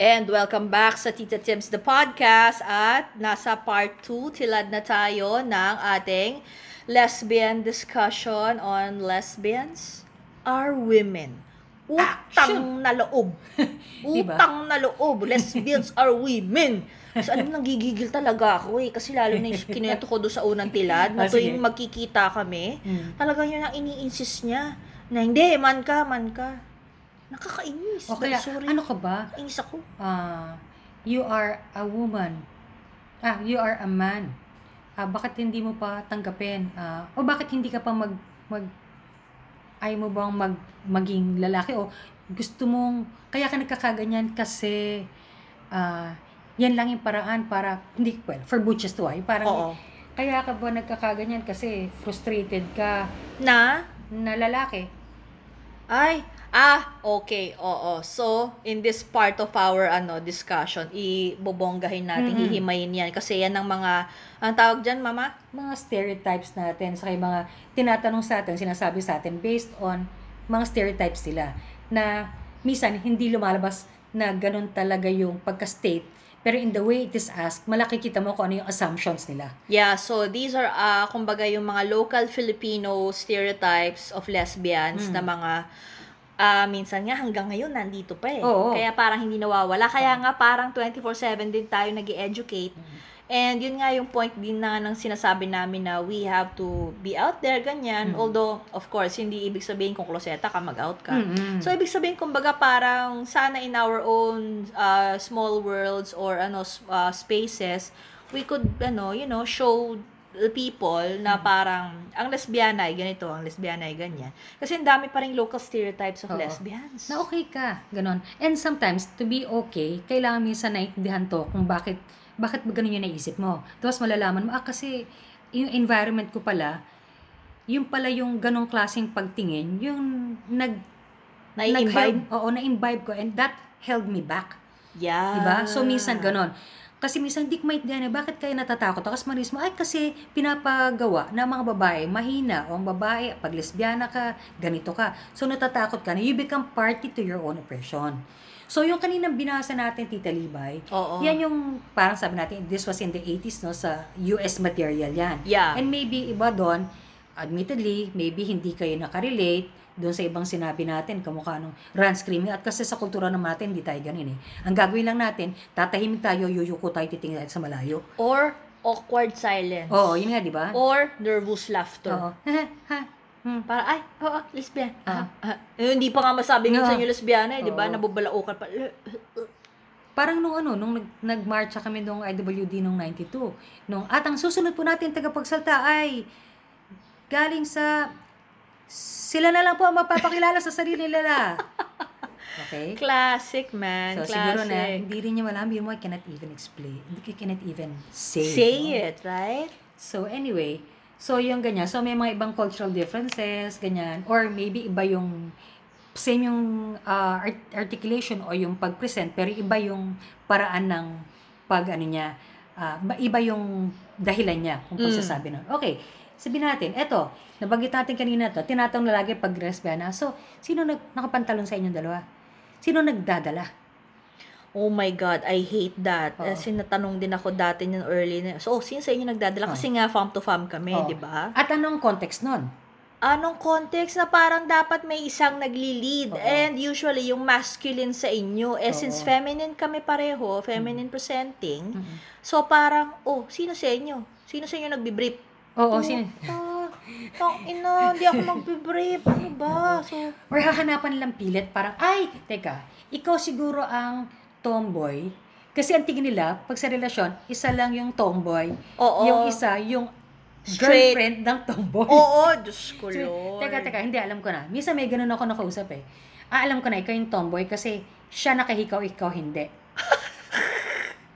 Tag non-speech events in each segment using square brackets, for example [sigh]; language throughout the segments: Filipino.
And welcome back sa Tita Tims the podcast at nasa part 2 tilad na tayo ng ating lesbian discussion on lesbians are women. Utang na loob. [laughs] Diba? Utang na loob. Lesbians [laughs] are women. So, alam mo, nanggigigil talaga ako eh. Kasi lalo na yung kinento ko doon sa unang tilad, na Ah, tuwing magkikita kami, Mm. talaga yun ang ini-insist niya. Na hindi, man ka, man ka. Nakakainis. O kaya, Sorry. ano ka ba? Inis ako. Ah, you are a woman. Ah, you are a man. Ah, bakit hindi mo pa tanggapin? Ah, o bakit hindi ka pa mag mag ay mo bang mag maging lalaki o gusto mong kaya ka nagkakaganyan kasi ah yan lang yung paraan para hindi well for butches to ay parang Oo. kaya ka ba nagkakaganyan kasi frustrated ka Na? na lalaki Ay, ah, okay, oo. So, in this part of our ano discussion, ibobonggahin natin, Mhm. hihimayin yan. Kasi yan ang mga, ang tawag dyan, mama? mga stereotypes natin sa mga tinatanong sa atin, sinasabi sa atin based on mga stereotypes nila na minsan hindi lumalabas na ganun talaga yung pagka-state pero in the way it is asked, malaki kita mo kung ano yung assumptions nila. Yeah, so these are, ah, kumbaga, yung mga local Filipino stereotypes of lesbians Mm. na mga, ah, minsan nga hanggang ngayon nandito pa eh. Oo. Kaya parang hindi nawawala. Kaya nga parang 24-7 din tayo nag educate And yun nga yung point din na ng sinasabi namin na we have to be out there, ganyan. Mm. Although, of course, hindi ibig sabihin kung kloseta ka, mag-out ka. Mm-mm. So, ibig sabihin, kumbaga, parang sana in our own uh, small worlds or ano uh, spaces, we could, ano, you know, show people na Mm. parang ang lesbiana ay ganito, ang lesbiana ay ganyan. Kasi ang dami pa rin local stereotypes of Oo. lesbians. na okay ka, ganon. And sometimes, to be okay, kailangan minsan naiintindihan to kung bakit, bakit ba ganun yung naisip mo. Tapos malalaman mo, ah kasi yung environment ko pala, yung pala yung ganong klaseng pagtingin, yung nag, Nai-imbibe? nag-help- oo, na-imbibe ko and that held me back. Yeah. Diba? So, minsan ganon. Kasi minsan di ko maintindihan bakit kayo natatakot? Tapos manis mo, ay kasi pinapagawa ng mga babae, mahina, o ang babae, pag lesbiana ka, ganito ka. So, natatakot ka na you become party to your own oppression. So, yung kaninang binasa natin, Tita Libay, Oo. yan yung, parang sabi natin, this was in the 80s, no, sa US material yan. Yeah. And maybe iba doon, admittedly, maybe hindi kayo nakarelate doon sa ibang sinabi natin, kamukha nung run screaming. At kasi sa kultura naman natin, hindi tayo ganun eh. Ang gagawin lang natin, tatahimik tayo, yuyuko tayo, titingin tayo sa malayo. Or awkward silence. Oo, yun nga, di ba? Or nervous laughter. Oo. hmm. Para, ay, oo, lesbian. Ah. Ah, ah. Eh, hindi pa nga masabi minsan Oo. yung lesbiana, eh, di ba? Nabubalaukan pa. Parang nung ano, nung nag, nag-marcha kami nung IWD nung 92, nung, at ang susunod po natin tagapagsalta ay galing sa sila na lang po ang mapapakilala sa sarili nila. Okay? Classic, man. So, Classic. siguro na, hindi rin niya malam, yun mo, I cannot even explain. Hindi ka cannot even say. Say no? it, right? So, anyway, so yung ganyan. So, may mga ibang cultural differences, ganyan. Or maybe iba yung, same yung uh, art- articulation o yung pag-present, pero iba yung paraan ng pag, ano niya, ba- iba yung dahilan niya kung Mm. pagsasabi nun. Okay, sabihin natin, eto, nabanggit natin kanina to, tinatanong na lagi pag lesbiana. So, sino nag, nakapantalon sa inyong dalawa? Sino nagdadala? Oh my God, I hate that. Oo. Kasi natanong din ako dati ng early na. So, oh, sino sa inyo nagdadala? Oo. Kasi nga, farm to farm kami, di ba? At anong context nun? Anong context na parang dapat may isang nagli-lead? Oo. And usually, yung masculine sa inyo, eh, since Oo. feminine kami pareho, feminine presenting, Mm-mm. so parang, oh, sino sa inyo? Sino sa inyo nagbibrief? Oo, sino? Tang ina, hindi ako magbibrief. Ano ba? So, Or hahanapan lang pilit, parang, ay, teka, ikaw siguro ang tomboy. Kasi ang tingin nila, pag sa relasyon, isa lang yung tomboy. oo. Yung isa, yung Straight. girlfriend ng tomboy. Oo, Diyos [laughs] ko, So, Lord. teka, teka, hindi, alam ko na. Minsan may ganun ako nakausap eh. Ah, alam ko na, ikaw yung tomboy kasi siya nakahikaw, ikaw hindi.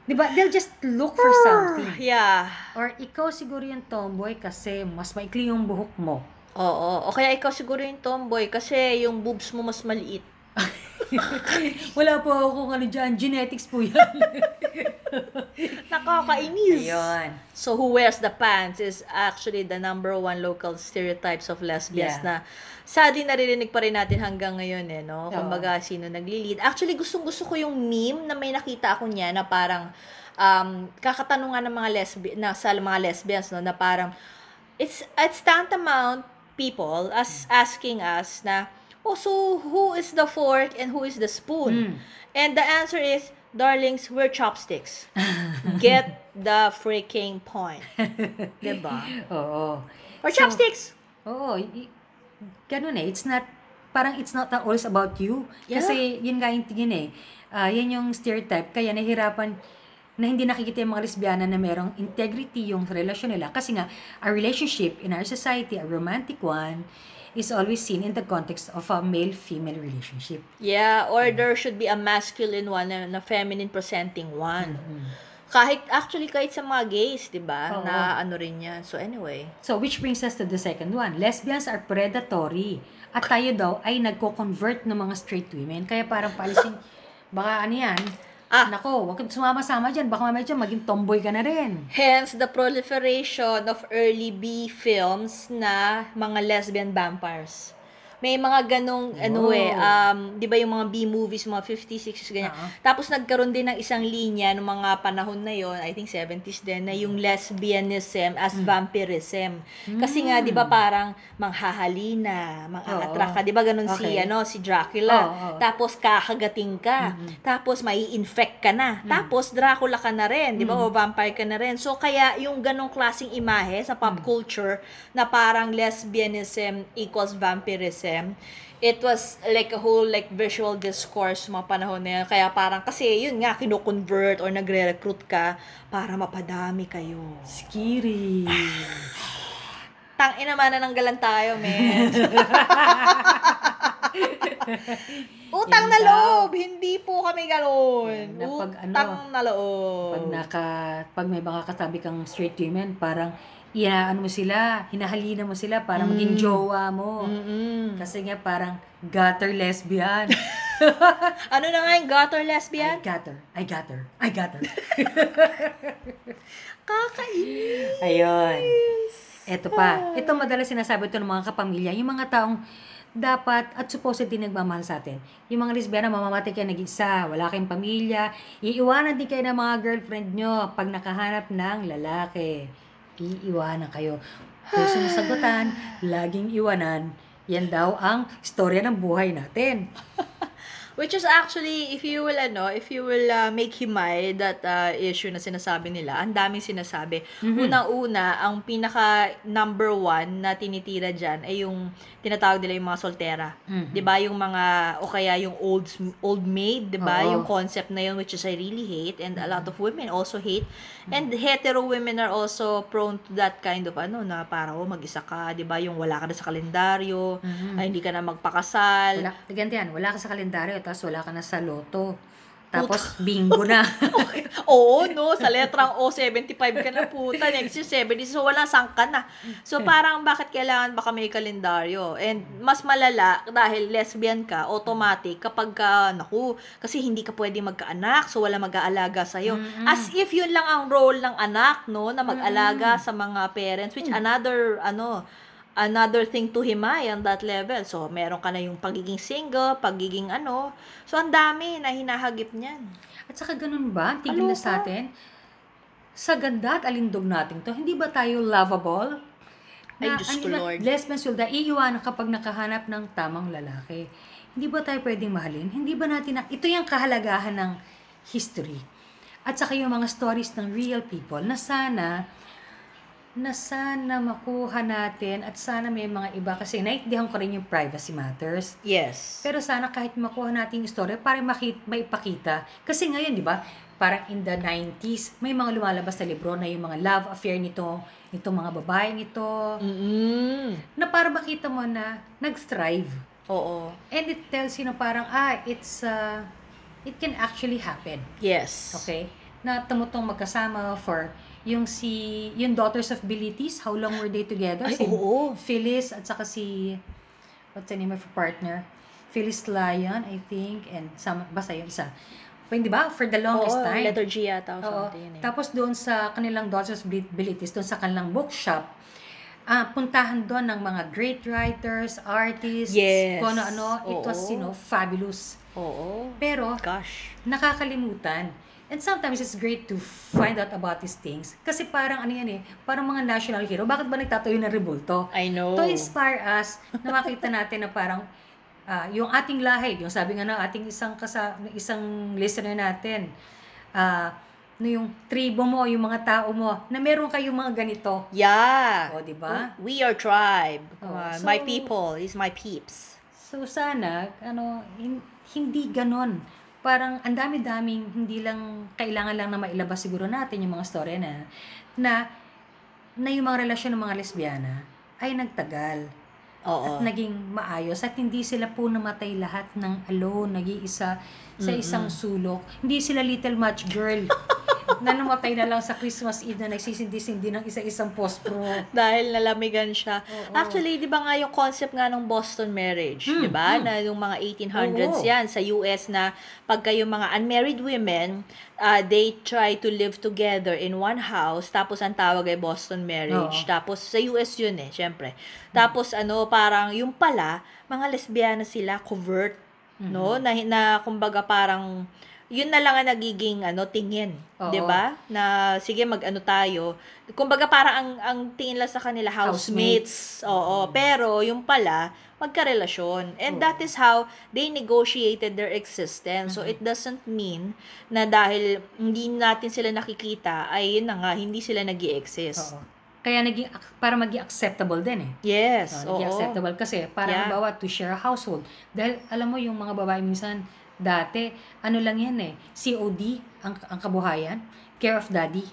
Di ba? They'll just look for something. Yeah. Or ikaw siguro yung tomboy kasi mas maikli yung buhok mo. Oo. O kaya ikaw siguro yung tomboy kasi yung boobs mo mas maliit. [laughs] Wala po ako kung ano dyan. Genetics po yan. [laughs] Nakakainis. Ayun. So, who wears the pants is actually the number one local stereotypes of lesbians Yeah. na sadly naririnig pa rin natin hanggang ngayon eh, no? Oo. Kumbaga, sino nagli-lead. Actually, gustong-gusto ko yung meme na may nakita ako niya na parang um, kakatanungan ng mga lesbian, na sa mga lesbians, no? Na parang, it's, it's tantamount people as asking us na, oh, so who is the fork and who is the spoon? Mm. And the answer is, darlings, we're chopsticks. [laughs] Get the freaking point. [laughs] diba? Oo. Or So, chopsticks. Oo. Ganun eh. It's not, parang it's not always about you. Yeah. Kasi yun nga yung tingin eh. Ah, yan yung stereotype. Kaya nahihirapan na hindi nakikita yung mga lesbiana na merong integrity yung relasyon nila. Kasi nga, a relationship in our society, a romantic one, is always seen in the context of a male-female relationship. Yeah, or there should be a masculine one and a feminine presenting one. Mhm. Kahit, actually, kahit sa mga gays, di ba? Oo. Na ano rin yan. So, anyway. So, which brings us to the second one. Lesbians are predatory. At tayo daw ay nagko-convert ng mga straight women. Kaya parang paalisin, baka ano yan, Ah. nako, wag kang sumama-sama dyan. Baka mamaya dyan, maging tomboy ka na rin. Hence, the proliferation of early B films na mga lesbian vampires. May mga ganong, ano Oh. eh, um, di ba yung mga B-movies, mga 50s, 60s, ganyan. Oo. Tapos nagkaroon din ng isang linya ng mga panahon na yon I think 70s din, na yung lesbianism as Hmm. vampirism. Kasi nga, di ba parang manghahalina, mang-attract ka. Di ba ganun si, Okay. ano, si Dracula. Oo, oo. Tapos kakagating ka. Tapos mai-infect ka na. Tapos Dracula ka na rin, di ba? O vampire ka na rin. So, kaya yung ganong klaseng imahe sa pop culture na parang lesbianism equals vampirism, it was like a whole like visual discourse mga panahon na yun. Kaya parang, kasi yun nga, kino-convert or nagre-recruit ka para mapadami kayo. Scary. [sighs] Tang ina man na galan tayo, men. [laughs] Utang na loob, hindi po kami ganoon. Ano, Utang na loob. Pag naka, pag may mga katabi kang straight women, parang, iyaano mo sila, hinahalina mo sila para maging Mm. jowa mo. Mm-mm. Kasi nga parang gutter lesbian. [laughs] Ano na nga yung gutter I lesbian? got her. I got her. I got her. [laughs] Kakainis. Ayun. Ito pa. Ito madalas sinasabi ito ng mga kapamilya. Yung mga taong dapat at supposedly nagmamahal sa atin. Yung mga lesbiana, mamamatay kayo nag-isa, wala kayong pamilya, iiwanan din kayo ng mga girlfriend nyo pag nakahanap ng lalaki. Iiwanan kayo. Kung sumusagutan, laging iwanan. Yan daw ang storya ng buhay natin. [laughs] Which is actually, if you will, ano, if you will uh, make himay that uh, issue na sinasabi nila, ang daming sinasabi. Mhm. Unang-una, ang pinaka number one na tinitira dyan ay yung tinatawag nila yung mga soltera. Mhm. 'Di ba yung mga o kaya yung old old maid, 'di ba? Yung concept na yun which is I really hate and a lot of women also hate. Mm-hmm. And hetero women are also prone to that kind of ano na para oh mag-isa ka, 'di ba? Yung wala ka na sa kalendaryo, Mhm. ay hindi ka na magpakasal. Wala, ganito yan, wala ka sa kalendaryo, tapos wala ka na sa loto. Tapos bingo na. [laughs] Oo, no, sa letrang O, 75 ka na puta. Next year, 70. So, wala sangka na. So, parang bakit kailangan baka may kalendaryo? And mas malala, dahil lesbian ka, automatic, kapag ka, naku, kasi hindi ka pwede magkaanak, so wala mag-aalaga sa'yo. Mm-mm. As if yun lang ang role ng anak, no, na mag-alaga sa mga parents, which another, ano, another thing to himay on that level. So, meron ka na yung pagiging single, pagiging ano. So, ang dami na hinahagip niyan. At saka ganun ba? Tingin na sa atin, sa ganda at alindog natin to, hindi ba tayo lovable? Ay, Diyos ko, ano, Lord. Lesbian will die, iiwanan kapag nakahanap ng tamang lalaki. Hindi ba tayo pwedeng mahalin? Hindi ba natin, na, ito yung kahalagahan ng history. At saka yung mga stories ng real people na sana, na sana makuha natin at sana may mga iba kasi naintindihan ko rin yung privacy matters. Yes. Pero sana kahit makuha natin yung story para makit, maipakita. Kasi ngayon, di ba, parang in the 90s, may mga lumalabas na libro na yung mga love affair nito, itong mga babaeng ito, Mm-mm. na para makita mo na nag-strive. Oo. And it tells you na parang, ah, it's, uh, it can actually happen. Yes. Okay? Na tumutong magkasama for yung si, yung Daughters of Bilitis, how long were they together? Ay, si oo. Phyllis at saka si, what's the name of her partner? Phyllis Lyon, I think, and some, basta yung isa. Hindi ba? For the longest Oo, time. letter G yata o something. eh. Tapos doon sa kanilang Daughters of Abilities, doon sa kanilang bookshop, ah puntahan doon ng mga great writers, artists, Yes. kung ano-ano. It was, you know, fabulous. Oo. Pero, Gosh. nakakalimutan. And sometimes it's great to find out about these things. Kasi parang ano yan eh, parang mga national hero. Bakit ba nagtatayo ng rebulto? I know. To inspire us na makita natin na parang ah, yung ating lahi, yung sabi nga ng ating isang kasa, isang listener natin, ah, no yung tribo mo, yung mga tao mo, na meron kayong mga ganito. Yeah. O, di ba? We are tribe. Oh, Uh, so- my people is my peeps. So sana, ano, hin- hindi ganon. Parang ang dami-daming, hindi lang, kailangan lang na mailabas siguro natin yung mga story na, na, na yung mga relasyon ng mga lesbiana ay nagtagal. Oo. at naging maayos at hindi sila po namatay lahat ng alone, nag-iisa sa Mm-mm. isang sulok. Hindi sila little match girl [laughs] na namatay na lang sa Christmas Eve na nagsisindi-sindi ng isa-isang post-pro. Dahil nalamigan siya. Oo. Actually, di ba nga yung concept nga ng Boston marriage, Mm, di ba? mm. Na yung mga 1800s Oo. yan sa US na pagka yung mga unmarried women, uh, they try to live together in one house, tapos ang tawag ay Boston marriage. Oo. Tapos sa US yun eh, syempre. Tapos ano, parang yung pala, mga lesbiana sila, covert, no? Na, na kumbaga parang yun na lang ang nagiging ano tingin. 'di ba? Na sige mag-ano tayo. Kumbaga parang ang ang tingin lang sa kanila housemates. Oo, pero yung pala magkarelasyon. And Oo. that is how they negotiated their existence. So it doesn't mean na dahil hindi natin sila nakikita ay yun na nga hindi sila nag-exist. Oo. Kaya naging, para maging acceptable din eh. Yes, oo. naging acceptable kasi para Yeah. halimbawa to share a household. Dahil alam mo yung mga babae minsan dati, ano lang yan eh, COD ang, ang kabuhayan, care of daddy.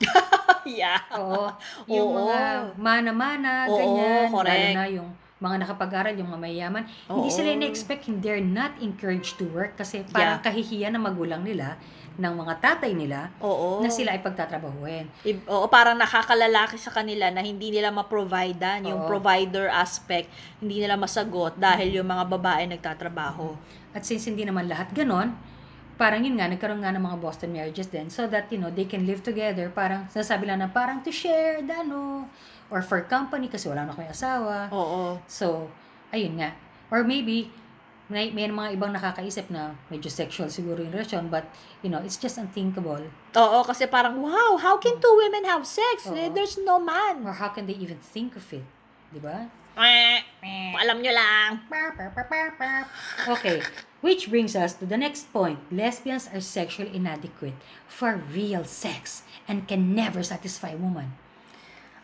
[laughs] yeah. Oo. Yung Oo. mga mana-mana, Oo, ganyan. correct. Lalo na yung mga nakapag-aral, yung mga mayaman. Hindi Oo. sila in-expect, they're not encouraged to work kasi parang Yeah. kahihiya ng magulang nila, ng mga tatay nila, Oo. na sila ay pagtatrabahuin. I- Oo, parang nakakalalaki sa kanila na hindi nila ma-providean, yung Oo. provider aspect, hindi nila masagot dahil yung mga babae nagtatrabaho. At since hindi naman lahat ganon, parang yun nga, nagkaroon nga ng mga Boston marriages din so that, you know, they can live together. Parang, sasabi lang na parang to share the ano, or for company kasi wala na kayong asawa. Oo. So, ayun nga. Or maybe, may, may mga ibang nakakaisip na medyo sexual siguro yung relasyon, but, you know, it's just unthinkable. Oo, kasi parang, wow, how can two women have sex? Oo. Eh, There's no man. Or how can they even think of it? Di ba? Eh, alam nyo lang. Okay, which brings us to the next point. Lesbians are sexually inadequate for real sex and can never satisfy a woman.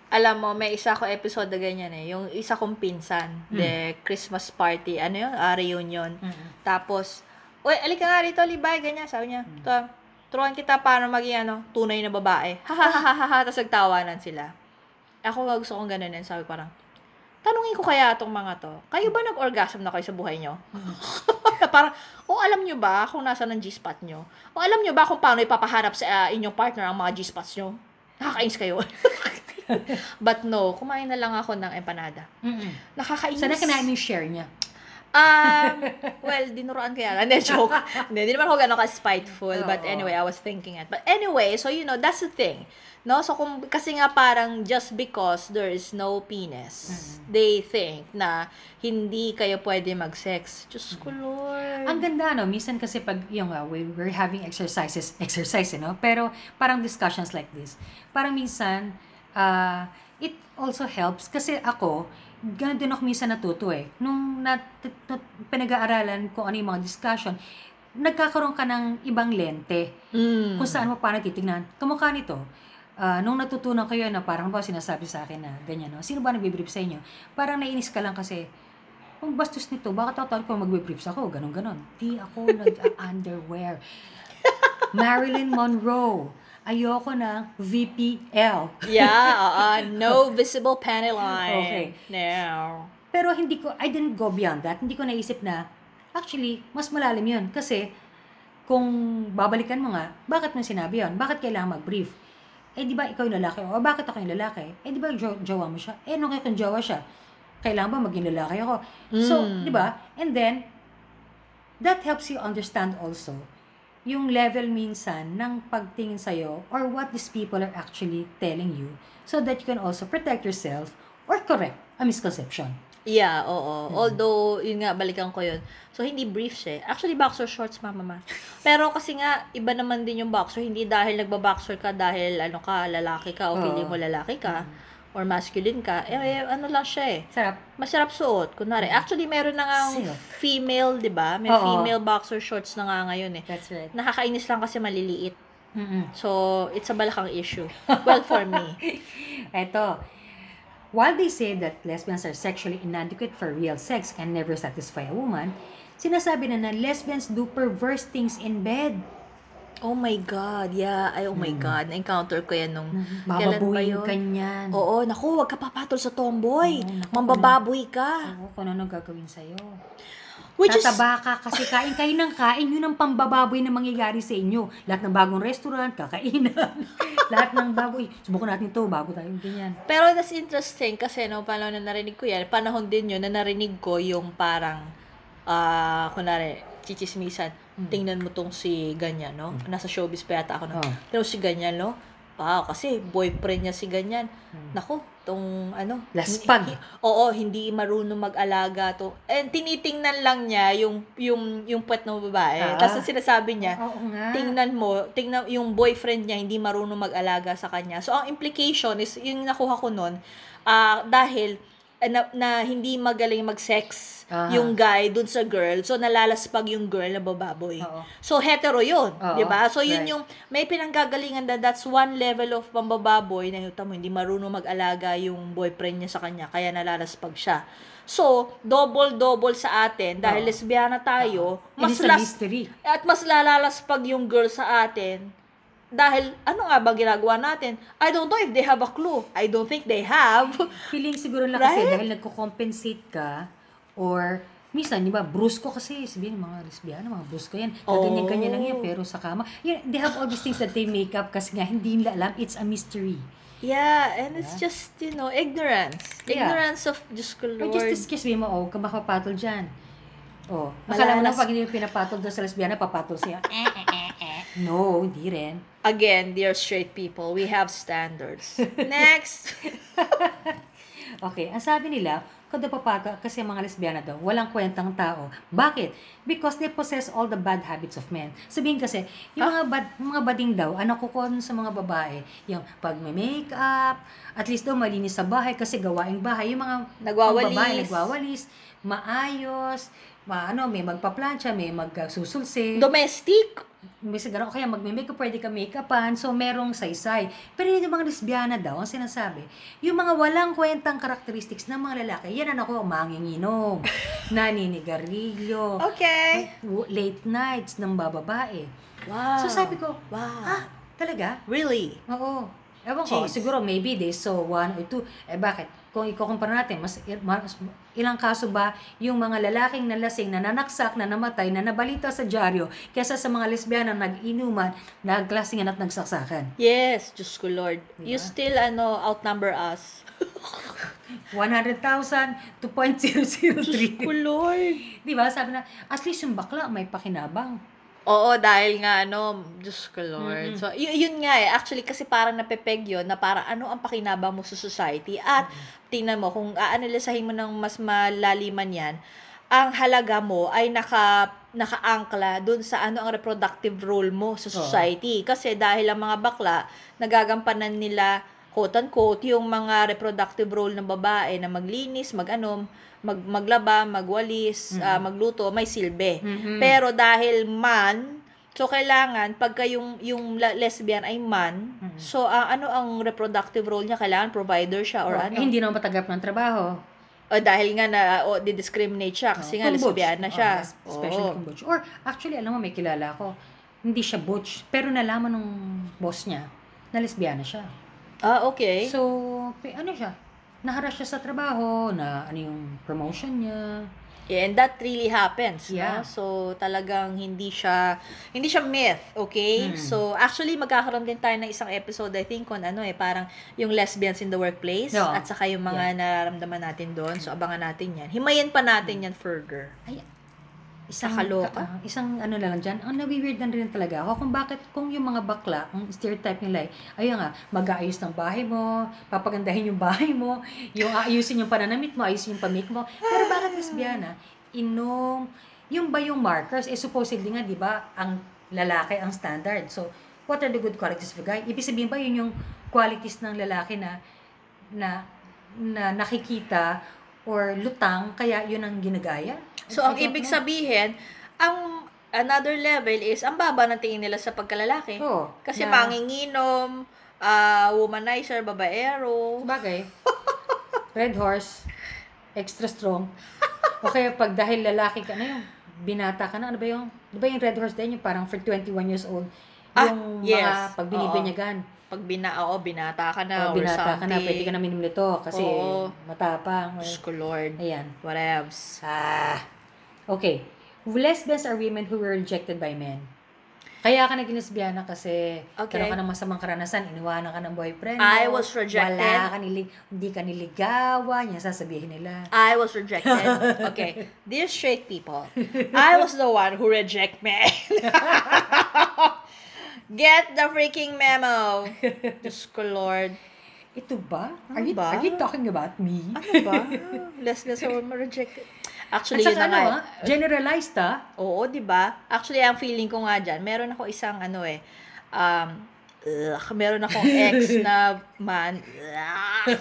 Alam mo, may isa ko episode na ganyan eh. Yung isa kong pinsan, Hmm. the Christmas party, ano yun? Ah, reunion. Tapos, uy, alika nga rito, Libay, ganyan. Sabi niya, to, turuan kita paano maging ano, tunay na babae. Ha ha ha ha ha. Tapos nagtawanan sila. Ako nga gusto kong ganun Sabi ko parang, tanungin ko kaya itong mga to, kayo ba nag-orgasm na kayo sa buhay nyo? [laughs] parang, o alam nyo ba kung nasa ng G-spot nyo? O alam nyo ba kung paano ipapaharap sa ah, inyong partner ang mga G-spots nyo? Nakakainis kayo. [laughs] But no, kumain na lang ako ng empanada. Mm-mm. Nakakainis. Sana kinain yung share niya. Um, [laughs] well, dinuruan ko yan. [laughs] Hindi, joke. Hindi, hindi naman ako gano'n ka-spiteful. But anyway, I was thinking it. But anyway, so you know, that's the thing. No? So, kung, kasi nga parang just because there is no penis, they think na hindi kayo pwede mag-sex. Diyos ko, Lord. Ang ganda, no? Minsan kasi pag, yung, uh, we, we're having exercises, [laughs] exercise, you know? Pero parang discussions like this. Parang minsan, uh, it also helps kasi ako, ganun din ako minsan natuto eh. Nung nat, nat, pinag-aaralan ko ano yung mga discussion, nagkakaroon ka ng ibang lente Mm. kung saan mo paano titignan. Kamukha nito, ah, nung natutunan kayo na parang ba sinasabi sa akin na ganyan, no? sino ba nagbe-brief sa inyo? Parang nainis ka lang kasi, kung bastos nito, bakit ako ko magbe-brief ako? Ganon, ganon. Di ako nag-underwear. [laughs] Marilyn Monroe. Ayoko ng VPL. Yeah, [laughs] uh, no visible panty line. Okay. No. Pero hindi ko, I didn't go beyond that. Hindi ko naisip na, actually, mas malalim yun. Kasi, kung babalikan mo nga, bakit mo sinabi yun? Bakit kailangan mag-brief? Eh, di ba ikaw yung lalaki? O bakit ako yung lalaki? Eh, di ba jo- jowa mo siya? Eh, nung kaya kung jowa siya, kailangan ba maging lalaki ako? So, Mm. di ba? And then, that helps you understand also yung level minsan ng pagtingin sa'yo or what these people are actually telling you so that you can also protect yourself or correct a misconception. Yeah, oo. Mm. Although, yun nga, balikan ko yun. So, hindi brief siya. eh. Actually, boxer shorts, mama ma. Pero kasi nga, iba naman din yung boxer. Hindi dahil nagba-boxer ka dahil ano ka, lalaki ka o Oo. feeling mo lalaki ka or masculine ka. Eh, eh, ano lang siya eh. Sarap. Masarap suot. Kunwari, actually, meron na nga Silk. female, di ba? May Oo. female boxer shorts na nga ngayon eh. That's right. Nakakainis lang kasi maliliit. Mm-mm. So, it's a balakang issue. Well, for me. [laughs] Eto, while they say that lesbians are sexually inadequate for real sex and never satisfy a woman, sinasabi na na lesbians do perverse things in bed. Oh my God, yeah. Ay, oh my Mm. God. Na-encounter ko yan nung... Ba Bababuhin ka niyan. Oo, naku, wag ka papatol sa tomboy. Oo, naku, Mambababoy ka. Oo, kung ano gagawin sa'yo. Which is, Tataba ka kasi kain kayo ng kain, yun ang pambababoy na mangyayari sa inyo. Lahat ng bagong restaurant, kakainan. [laughs] Lahat ng baboy. Subukan natin to bago tayo ganyan. pero that's interesting kasi no, paano na narinig ko yan, panahon din yun na narinig ko yung parang, ah, kunwari, chichismisan, Mm. tingnan mo tong si ganyan, no? Nasa showbiz pa yata ako, no? Oh. Pero si ganyan, no? Wow, kasi boyfriend niya si ganyan. Mm. Naku, tong ano. Laspag. hi- Oo, hindi marunong mag-alaga to. And tinitingnan lang niya yung yung yung puwet ng babae. Ah. Tapos sinasabi niya, Oo nga. tingnan mo, tingnan yung boyfriend niya hindi marunong mag-alaga sa kanya. So ang implication is yung nakuha ko noon, ah dahil na, na hindi magaling mag-sex Aha. yung guy dun sa girl, so nalalaspag yung girl na bababoy. Oo. So hetero 'yun, Oo, 'di ba? So yun right. yung may pinanggagalingan na that's one level of pambababoy na yuta mo hindi marunong mag-alaga yung boyfriend niya sa kanya kaya nalalaspag siya. So, double-double sa atin dahil Oo. lesbiana tayo, It mas is a las- mystery. at mas lalalaspag yung girl sa atin dahil ano nga ba ginagawa natin? I don't know if they have a clue. I don't think they have. [laughs] Feeling siguro lang kasi Right? dahil nagko-compensate ka or minsan, di ba, brusko kasi, sabihin ng mga lesbiana, mga brusko yan. Ganyan-ganyan lang yan, Oh. pero sa kama. Yun, they have all these things that they make up kasi nga hindi nila alam, it's a mystery. yeah, and it's just, you know, ignorance. Yeah. Ignorance of Diyos ko, Or Lord. just excuse me mo, oh, ka makapatol dyan. Oh, akala mo lang pag hindi mo pinapatol doon sa lesbiana, papatol siya. [laughs] No, hindi rin. Again, dear straight people, we have standards. [laughs] Next. [laughs] Okay, ang sabi nila, kada papata kasi mga lesbiana daw, walang kwentang tao. Bakit? Because they possess all the bad habits of men. Sabihin kasi, yung mga bad, mga bading daw, ano ko sa mga babae, yung pag may makeup, at least daw malinis sa bahay kasi gawaing bahay, yung mga Nagwawalis. babae nagwawalis, maayos, ma, ano, may magpaplansya, may magsusulsi. Domestic. May siguro, kaya magme-makeup, pwede ka make-upan, so merong saysay. Pero yung mga lesbiana daw, ang sinasabi, yung mga walang kwentang characteristics ng mga lalaki, yan ang ako, manginginom, [laughs] naninigarilyo, Okay. late nights ng bababae. Wow. So sabi ko, wow. ah, talaga? Really? Oo. Ewan ko, Jeez. siguro maybe they saw one or two. Eh bakit? Kung ikukumpara natin, mas, mas ilang kaso ba yung mga lalaking nalasing na nanaksak, na namatay, na nabalita sa dyaryo, kesa sa mga lesbiana na nag-inuman, nagklasingan at nagsaksakan. Yes, Diyos ko, Lord. You Diba? still, ano, outnumber us. [laughs] 100,000 to 0.003. Ko, Lord. Di ba? Sabi na, at least yung bakla may pakinabang. Oo, dahil nga, ano, Diyos ko, Lord. Mm-mm. So, y- yun nga eh. Actually, kasi parang napepeg yun na parang ano ang pakinabang mo sa society. At, tingnan mo, kung aanalisahin mo ng mas malaliman yan, ang halaga mo ay naka nakaangkla dun sa ano ang reproductive role mo sa society. Kasi dahil ang mga bakla, nagagampanan nila quote-unquote, yung mga reproductive role ng babae na maglinis, mag-ano, mag, maglaba, magwalis, Mm. ah, magluto, may silbi. Mhm. Pero dahil man, so kailangan pagka yung yung lesbian ay man, Mhm. so ah, ano ang reproductive role niya? Kailangan provider siya or Oh, ano? eh, hindi naman matagap ng trabaho. O dahil nga na o di-discriminate siya kasi nga Kung butch. lesbiana Oh, siya. yes, especially kung butch. Or, actually, alam mo, may kilala ko, hindi siya butch, pero nalaman ng boss niya na lesbiana siya. Ah, okay. So, pi- ano siya? Naharas siya sa trabaho, na ano yung promotion niya. Yeah, and that really happens, Yeah. no? So talagang hindi siya hindi siya myth, okay? Mm. So actually magkakaroon din tayo ng isang episode I think on ano eh parang yung lesbians in the workplace Yeah. at saka yung mga nararamdaman natin doon. So abangan natin 'yan. Himayin pa natin 'yan further. Isang Nakaloka. ah, isang ano na lang dyan, ang nawi-weird na rin talaga ako kung bakit, kung yung mga bakla, ang stereotype nila eh, ayun nga, mag-aayos ng bahay mo, papagandahin yung bahay mo, yung aayusin yung pananamit mo, ayusin yung pamik mo. Pero bakit lesbiana? Inom, yung ba yung markers, eh supposedly nga, di ba, ang lalaki ang standard. So, what are the good qualities of a guy? Ibig sabihin ba yun yung qualities ng lalaki na na na nakikita or lutang kaya yun ang ginagaya? So, I ang ibig know. sabihin, ang another level is, ang baba ng tingin nila sa pagkalalaki. Oo. Kasi na- manginginom, ah, womanizer, babaero. Bagay. [laughs] Red horse, extra strong. O kaya pag dahil lalaki ka na yung binata ka na, ano ba yung, di ba yung red horse din, yung parang for 21 years old, Ah, yung yes. mga pag binibinyagan, Pag bina, oo, binata ka na o or binata something. ka na, pwede ka na minom nito kasi Oo. matapang. Diyos ko, Lord. Ayan. Whatevs. Ah. Okay. Lesbians are women who were rejected by men. Kaya ka naging lesbiana kasi Okay. karoon ka ng masamang karanasan, iniwanan ka ng boyfriend. I was rejected. Wala ka nilig, hindi ka niligawan, yan sasabihin nila. I was rejected. [laughs] Okay. Dear straight people, I was the one who reject men. [laughs] Get the freaking memo. [laughs] Diyos ko, Lord. Ito ba? Ano Are you, ba? are you talking about me? Ano ba? Lesbians are rejected. At Actually, yun na nga. ano, ah, generalized ah. Oo, di ba? Actually, ang feeling ko nga dyan, meron ako isang ano eh, um, ugh, meron akong ex [laughs] na man, ugh,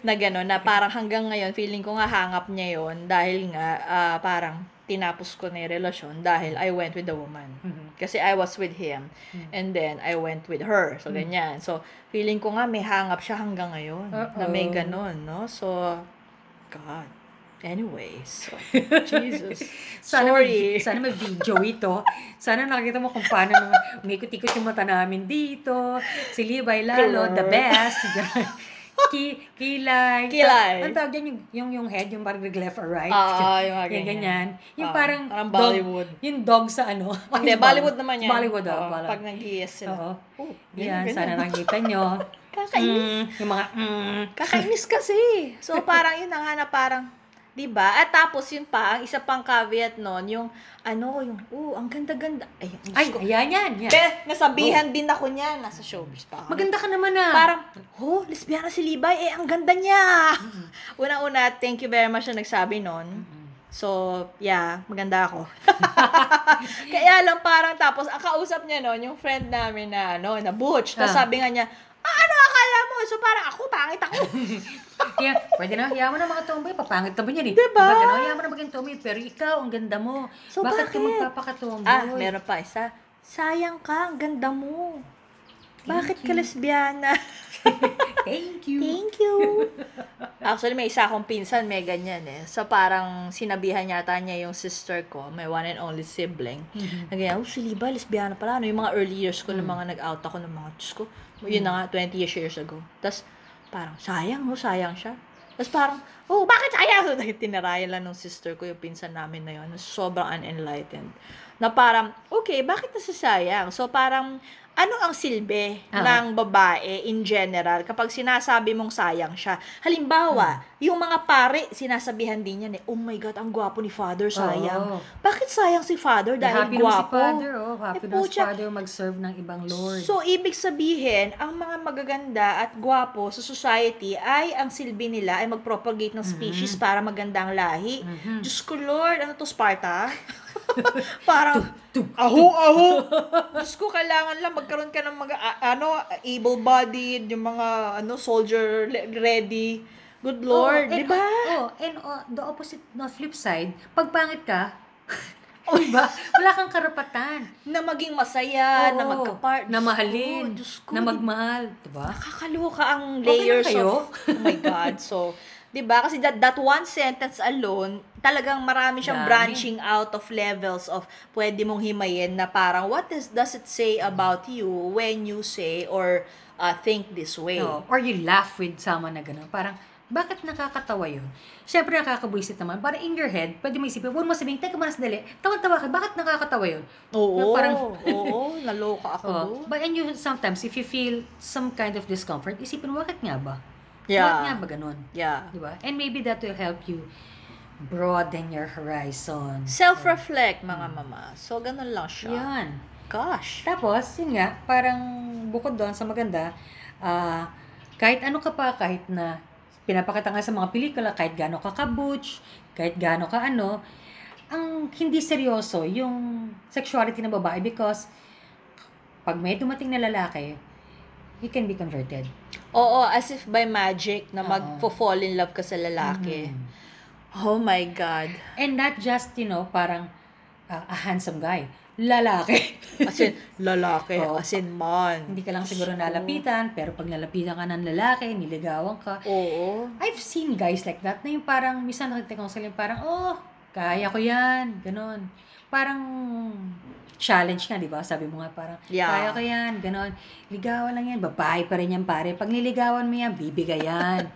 na gano'n, na parang hanggang ngayon, feeling ko nga hangap niya yon dahil nga, ah, parang tinapos ko na yung relasyon dahil I went with the woman. Mhm. Kasi I was with him. Mm. And then, I went with her. So, Mm. ganyan. So, feeling ko nga may hangap siya hanggang ngayon. Na may Uh-oh. ganon, no? So, God. Anyways. So, [laughs] Jesus. Sana Sorry. May, sana may video ito. Sana nakikita mo kung paano umikot-ikot yung mata namin dito. Si Levi Lalo, the best. [laughs] Ki, kilay. Kilay. Ang tawag yan, yung, yung, yung head, yung parang left or right. Ah, yung mga ganyan. ganyan. Yung Ah, parang, parang dog- Bollywood. yung dog sa ano. [laughs] Hindi, Bollywood naman yan. Bollywood, oh, Bollywood. Pag nag-yes sila. Oo. Oh, Yan, ganyan, sana nakita nyo. [laughs] Kakainis. Mm, yung mga, mm. Kakainis kasi. So, parang yun na nga na parang, di ba? At tapos yun pa, ang isa pang caveat nun, yung, ano, yung, oh, ang ganda-ganda. Ay, Ay, ko. ayan yan. yan. Be, nasabihan din ako niya. Nasa showbiz pa ako. Maganda ka naman ah. Parang, oh, lesbiana si Libay, eh, ang ganda niya. Mm. Una-una, thank you very much na nagsabi nun. Mm. So, yeah, maganda ako. [laughs] Kaya lang parang tapos, ang kausap niya nun, yung friend namin na, ano, na Butch. Tapos Ah. sabi nga niya, ah, ano akala mo? So, parang ako, pangit ako. [laughs] Kaya, pwede na, hayaan mo na mga tomboy, papangit naman yan eh. Diba? Diba, hayaan mo na maging tomboy, pero ikaw, ang ganda mo. So, bakit, ka bakit? magpapakatomboy? ah, meron pa isa. Sayang ka, ang ganda mo. Bakit ka lesbiana? [laughs] Thank you. Thank you. [laughs] Actually, may isa akong pinsan, may ganyan eh. So, parang sinabihan yata niya yung sister ko, my one and only sibling. Mhm. Na ganyan, oh, si Liba, lesbiana pala. Ano, yung mga early years ko, Mm. ng mga nag-out ako ng mga, Diyos ko, yun na nga, 20 years, years ago. Tapos, parang, sayang, oh, sayang siya. Tapos parang, oh, bakit sayang? [laughs] So, tinarayan lang ng sister ko yung pinsan namin na yun. Sobrang unenlightened. Na parang, okay, bakit nasasayang? So, parang, ano ang silbi Ah. ng babae in general kapag sinasabi mong sayang siya? Halimbawa, Hmm. yung mga pare, sinasabihan din yan eh, oh my God, ang gwapo ni father, sayang. Oo. Bakit sayang si father dahil happy naman si gwapo? father, oh. Happy Eh, naman si father mag-serve ng ibang lord. So, ibig sabihin, ang mga magaganda at gwapo sa society ay ang silbi nila ay mag-propagate ng species para maganda ang lahi. Mhm. Diyos ko, Lord, ano to, Sparta? [laughs] [laughs] Parang, aho, aho. Diyos ko, kailangan lang magkaroon ka ng mga, ano, able-bodied, yung mga, ano, soldier ready. Good Lord, Oh, di ba? Oh, and oh, the opposite, no, flip side, pag pangit ka, [laughs] oh, diba? Wala kang karapatan. Na maging masaya, na Oo, magka-part. na mahalin, Diyos ko, na di magmahal, diba? Nakakaloka ang Okay layers kayo? of, oh my God. So, 'di ba? Kasi that, that one sentence alone, talagang marami siyang Dami. branching out of levels of pwede mong himayin na parang what is, does it say about you when you say or uh, think this way? No, or you laugh with someone na gano'n. Parang, bakit nakakatawa yun? Siyempre, nakakabuisit naman. Parang in your head, pwede mo isipin, huwag mo sabihin, teka muna sandali, tawa-tawa ka, bakit nakakatawa yun? Oo, Na parang- [laughs] oo, naloka ako Oh, but and you, sometimes, if you feel some kind of discomfort, isipin mo, bakit nga ba? Bakit Yeah. nga ba ganun? Yeah. Di ba? And maybe that will help you broaden your horizon. Self-reflect, mga mama. So, ganun lang siya. Yan. Gosh. Tapos, yun nga, parang bukod doon sa maganda, ah, kahit ano ka pa, kahit na pinapakita nga sa mga pelikula, kahit gaano ka kabutch, kahit gaano ka ano, ang hindi seryoso yung sexuality ng babae because pag may dumating na lalaki, he can be converted. Oo, as if by magic na Oo. magfo-fall in love ka sa lalaki. Mhm. Oh my God. And not just, you know, parang ah, a handsome guy. Lalaki. As in, lalaki. Oo. As in, man. Hindi ka lang siguro nalapitan, pero pag nalapitan ka ng lalaki, niligawan ka, Oo. I've seen guys like that na yung parang, minsan nakita ko sila yung parang, oh, kaya ko yan, ganon. Parang challenge nga, di ba? Sabi mo nga parang, Yeah. kaya ko yan, ganon. Ligawan lang yan, babae pa rin yan pare. Pag niligawan mo yan, bibigay yan. [laughs]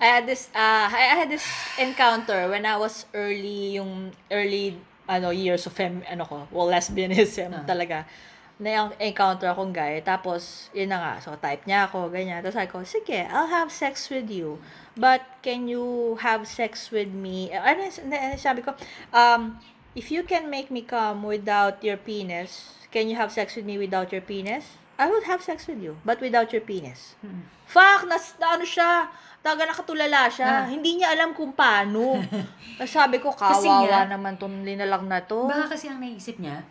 I had this uh I had this encounter when I was early yung early ano years of fem ano ko well lesbianism [laughs] Ah. talaga na yung encounter akong guy tapos yun na nga so type niya ako ganyan tapos sabi ko sige I'll have sex with you but can you have sex with me ano ano- sabi ko um if you can make me come without your penis can you have sex with me without your penis I will have sex with you but without your penis Hmm. Fuck, nas, na ano siya, taga nakatulala siya. Ah. Hindi niya alam kung paano. [laughs] Sabi ko, kawawa nga- naman tong linalang na to. Baka kasi ang naisip niya,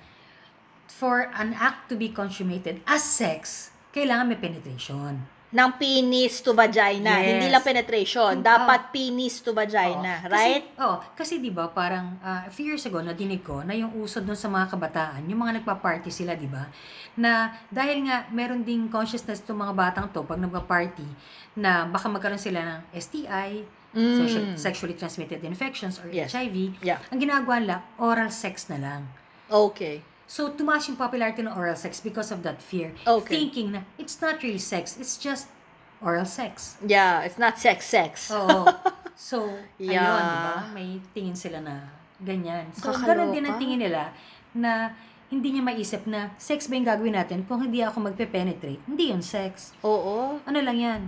for an act to be consummated as sex, kailangan may penetration. Ng penis to vagina. Yes. Hindi lang penetration. Oh. Dapat penis to vagina. Oo. right? Kasi, oh, kasi 'di ba parang ah, a few years ago nadinig ko na yung uso doon sa mga kabataan, yung mga nagpa-party sila, 'di ba? Na dahil nga meron ding consciousness tong mga batang to pag nagpa-party na baka magkaroon sila ng STI, Mm. social, sexually transmitted infections or Yes. HIV. Yeah. Ang ginagawa nila, oral sex na lang. Okay. So, tumaas yung popularity ng oral sex because of that fear. Okay. Thinking na, it's not really sex, it's just oral sex. Yeah, it's not sex-sex. Oo. [laughs] So, Yeah. ayun, di ba? May tingin sila na ganyan. So, Kakaloka. ganun din ang tingin nila na hindi niya maisip na sex ba yung gagawin natin kung hindi ako magpe-penetrate. Hindi yun sex. Oo. Ano lang yan?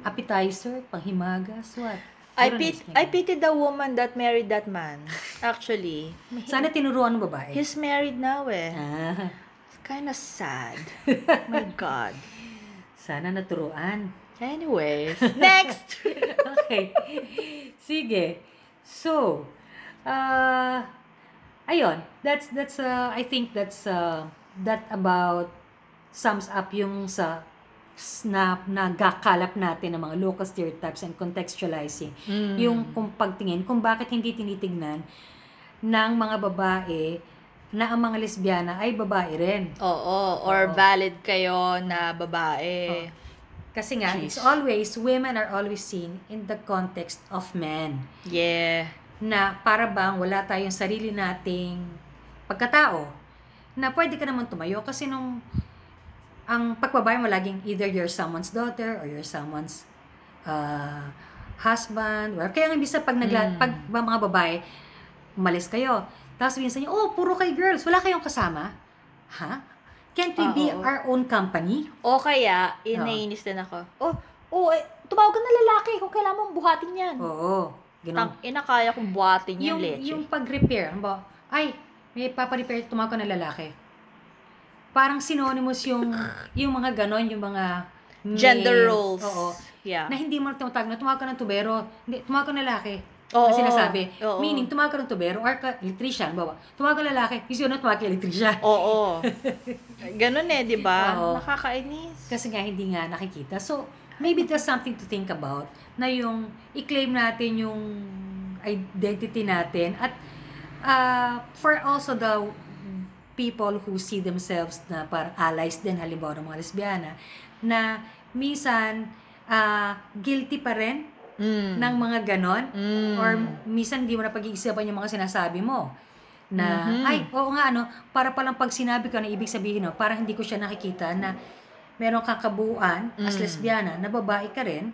Appetizer, panghimagas, what? I, pit, I pity the woman that married that man. Actually. [laughs] Sana tinuruan ng babae. He's married now eh. Ah, Kind of sad. [laughs] My God. sana naturuan. Anyways. [laughs] Next! okay. Sige. So, uh, ayun, that's that's uh, I think that's uh, that about sums up yung sa na gakalap natin ng mga local stereotypes and contextualizing. Mm. Yung kung pagtingin, kung bakit hindi tinitignan ng mga babae na ang mga lesbiana ay babae rin. Oo, or Oo. valid kayo na babae. Kasi nga, Jeez. it's always, women are always seen in the context of men. Yeah. na para bang wala tayong sarili nating pagkatao na pwede ka naman tumayo kasi nung ang pagbabae mo laging either you're someone's daughter or you're someone's uh, husband or kaya nga bisa pag nagla Mm. pag mga babae umalis kayo tapos minsan niyo oh puro kay girls wala kayong kasama ha can't we Ah, be our own company O kaya, inainis din ako. Oh, oh, eh, tumawag ka na lalaki kung kailangan mong buhatin yan. oo ganun Tang ina kaya kong buhatin yan, yung, leche. yung pag-repair, ba, ay, may paparepair, tumawag ka ng lalaki. Parang synonymous yung, yung mga ganon, yung mga Gender roles. Oo. Yeah. Na hindi mo tumawag na, tumawag ka ng tubero, hindi, tumawag ka ng lalaki. Oo, Ang sinasabi. oo. Meaning, tumawag ka ng tubero or ka, electrician, bawa. Tumawag ka ng lalaki, is yun na tumawag ka electrician. Oo. [laughs] Ganun eh, di ba? Nakakainis. Kasi nga, hindi nga nakikita. So, maybe there's something to think about na yung i-claim natin yung identity natin at uh, for also the people who see themselves na parang allies din halimbawa ng mga lesbiana na minsan uh, guilty pa rin Mm. ng mga ganon Mm. or minsan hindi mo na pag-iisipan yung mga sinasabi mo na Mhm. ay oo nga ano para palang pag sinabi ko na ibig sabihin no parang hindi ko siya nakikita na meron kang kabuuan as Mm. lesbiana na babae ka rin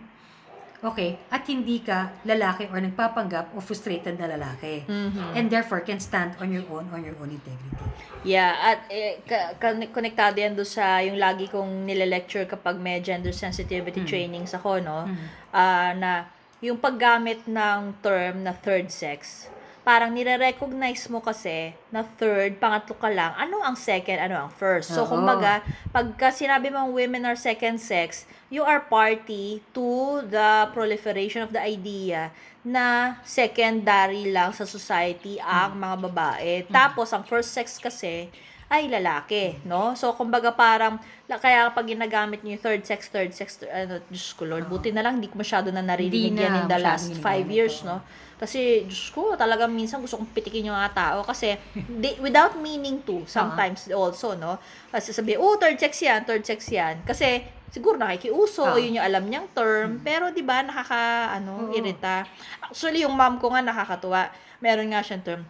okay at hindi ka lalaki or nagpapanggap o frustrated na lalaki Mhm. and therefore can stand on your own on your own integrity Yeah, at eh, ka- ka- konektado yan doon sa yung lagi kong nile-lecture kapag may gender sensitivity Mm. trainings ako, no? Mhm. Ah, na yung paggamit ng term na third sex, parang nire-recognize mo kasi na third, pangatlo ka lang, ano ang second, ano ang first. So, Oo. kumbaga, pagka sinabi mong women are second sex, you are party to the proliferation of the idea na secondary lang sa society ang mga babae. Tapos, ang first sex kasi, ay lalaki, no? So, kumbaga parang, kaya pag ginagamit niyo yung third sex, third sex, ano, Diyos ko Lord, buti na lang, hindi ko masyado na narinig Hindi yan in the last five years, no? Kasi, Diyos ko, talagang minsan gusto kong pitikin yung mga tao kasi [laughs] they, without meaning to, sometimes also, no? Kasi sabi, oh, third sex yan, third sex yan. Kasi, siguro nakikiuso, Ah. yun yung alam niyang term, pero di ba nakaka, ano, Oo. irita. Actually, yung mom ko nga nakakatuwa. Meron nga siyang term.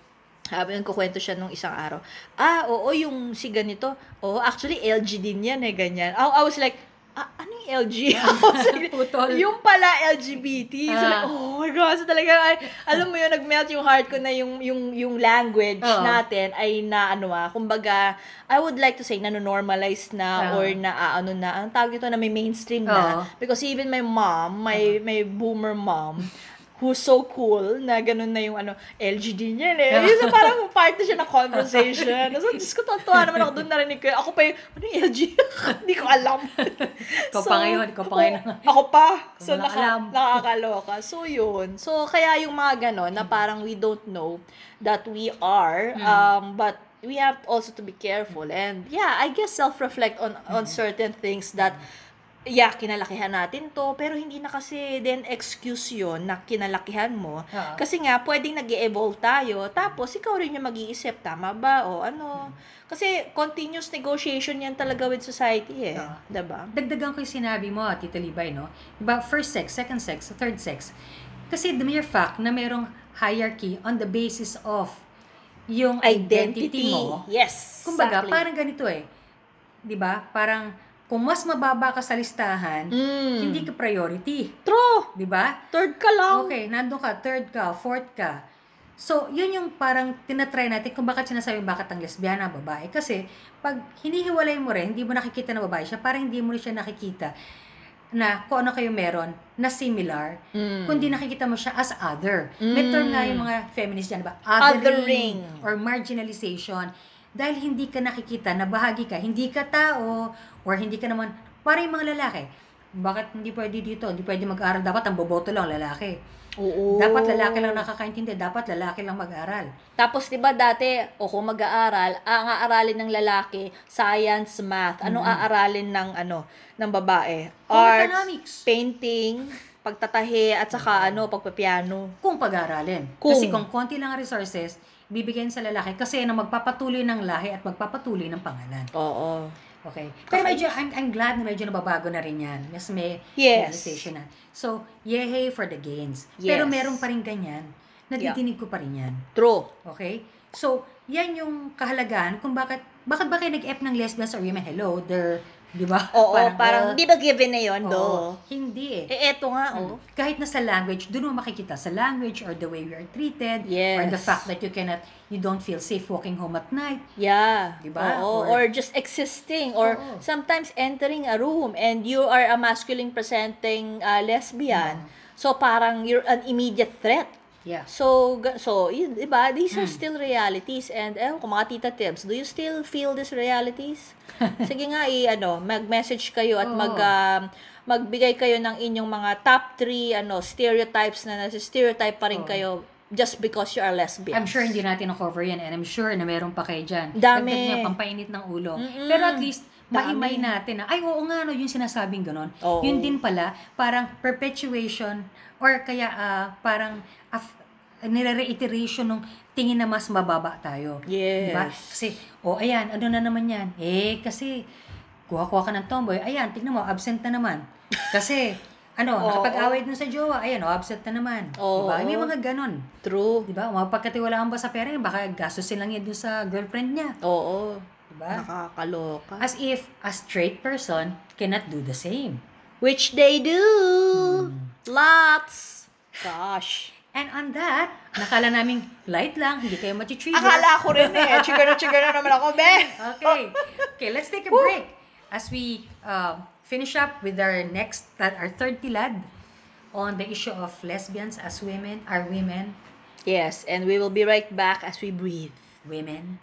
Sabi yung kukwento siya nung isang araw. Ah, oo, yung si ganito. Oo, actually, LG din yan eh, ganyan. I, I was like, ah, ano yung LG? [laughs] Putol. yung pala LGBT. So, like, Ah. oh my God. So, talaga, ay, alam mo yun, nag-melt yung heart ko na yung, yung, yung language Oo. natin ay na, ano ah, kumbaga, I would like to say, nano-normalize na Oo. or na, ah, ano na, ang tawag dito na may mainstream na. Oo. Because even my mom, my, my boomer mom, who's so cool na ganun na yung ano, LG din yan eh. Yung so, parang [laughs] part na siya ng conversation. So, Diyos ko, totoo naman ako doon narinig ko. Ako pa yung, ano yung LG? [laughs] Hindi ko alam. [laughs] Ikaw pa ngayon, ikaw pa ngayon. Ako pa. So, naka, nakakaloka. So, yun. So, kaya yung mga ganon na parang we don't know that we are, Mm. um, but we have also to be careful. And, yeah, I guess self-reflect on, Mm. on certain things that yeah, kinalakihan natin to, pero hindi na kasi then excuse yon na kinalakihan mo. Oo. Kasi nga, pwedeng nag evolve tayo, tapos ikaw rin yung mag-iisip, tama ba? O ano? Kasi continuous negotiation yan talaga with society eh. Oo. 'Di ba? Dagdagan ko yung sinabi mo, Tita Libay, no? Diba, first sex, second sex, third sex. Kasi the mere fact na merong hierarchy on the basis of yung identity, mo, Yes. kumbaga, exactly. parang ganito eh. 'Di ba? Parang kung mas mababa ka sa listahan, Mm. hindi ka priority, True. 'di ba? Third ka lang. Okay, nandun ka, third ka, fourth ka. So, yun yung parang tinatry natin kung bakit sinasabi bakit ang lesbiana, babae. Kasi, pag hinihiwalay mo rin, hindi mo nakikita na babae siya, parang hindi mo rin siya nakikita na kung ano kayo meron na similar, Mm. kundi nakikita mo siya as other. May Mm. term nga yung mga feminist dyan, ba? Othering. or marginalization. Dahil hindi ka nakikita na bahagi ka, hindi ka tao, or hindi ka naman, parang yung mga lalaki. Bakit hindi pwede dito? Hindi pwede mag-aral. Dapat ang boboto lang lalaki. Oo. Dapat lalaki lang nakakaintindi. Dapat lalaki lang mag-aral. Tapos, di ba dati, o kung mag-aaral, ang aaralin ng lalaki, science, math. Anong aaralin ng, ano, ng babae? Arts, economics. painting, pagtatahi, at saka, ano, pagpapiano. Kung pag-aaralin. Kung. Kasi kung konti lang ang resources, bibigyan sa lalaki kasi na magpapatuloy ng lahi at magpapatuloy ng pangalan. Oo. Okay. Pero medyo, I'm, I'm glad na medyo nababago na rin yan. Yes, may Yes. realization na. So, yehey for the gains. Yes. Pero meron pa rin ganyan. Nadidinig ko pa rin yan. True. Okay? So, yan yung kahalagahan kung bakit, bakit ba kayo nag-F ng lesbians or women? Hello, they're, di ba? [laughs] Oo, parang, uh, di ba given na yun, oo. do? Hindi eh. Eh, eto nga, oh. Kahit na sa language, doon mo makikita sa language or the way we are treated Yes. or the fact that you cannot, you don't feel safe walking home at night. Yeah. Diba? Oo. Or- Or, just existing. Or Oo. sometimes entering a room and you are a masculine presenting uh, lesbian. So, parang you're an immediate threat. Yeah. So, so yun, diba? These are Mm. still realities. And, eh, kung mga tita tips, do you still feel these realities? [laughs] Sige nga, i, ano, mag-message kayo at Oo. mag, um, magbigay kayo ng inyong mga top 3 ano, stereotypes na nasa stereotype pa rin Oo. kayo just because you are lesbian. I'm sure hindi natin na-cover yan and I'm sure na meron pa kayo dyan. Dami. Dagdag niya, pampainit ng ulo. Mm-mm. Pero at least, maimay natin na, ay oo nga, no, yung sinasabing ganon. Oo. Yun din pala, parang perpetuation or kaya ah, parang af- nire-reiteration ng tingin na mas mababa tayo. Yes. Diba? Kasi, oh ayan, ano na naman yan? Eh, kasi, kuha-kuha ka ng tomboy, ayan, tignan mo, absent na naman. Kasi, ano, [laughs] Oo. nakapag-away dun sa jowa, ayan, oh, absent na naman. Oo. Diba? May mga ganon. True. Di ba? Mapagkatiwalaan ba sa pera? Baka gastusin lang yan dun sa girlfriend niya. Oo. Di ba? Nakakaloka. As if a straight person cannot do the same. Which they do. Hmm. Lots. Gosh. And on that, nakala naming light lang, hindi kayo mati-trigger. Akala ko rin eh. Chigar na na naman ako, be. Okay. Okay, let's take a break. As we uh, finish up with our next, that our third tilad. on the issue of lesbians as women, are women, Yes, and we will be right back as we breathe. women.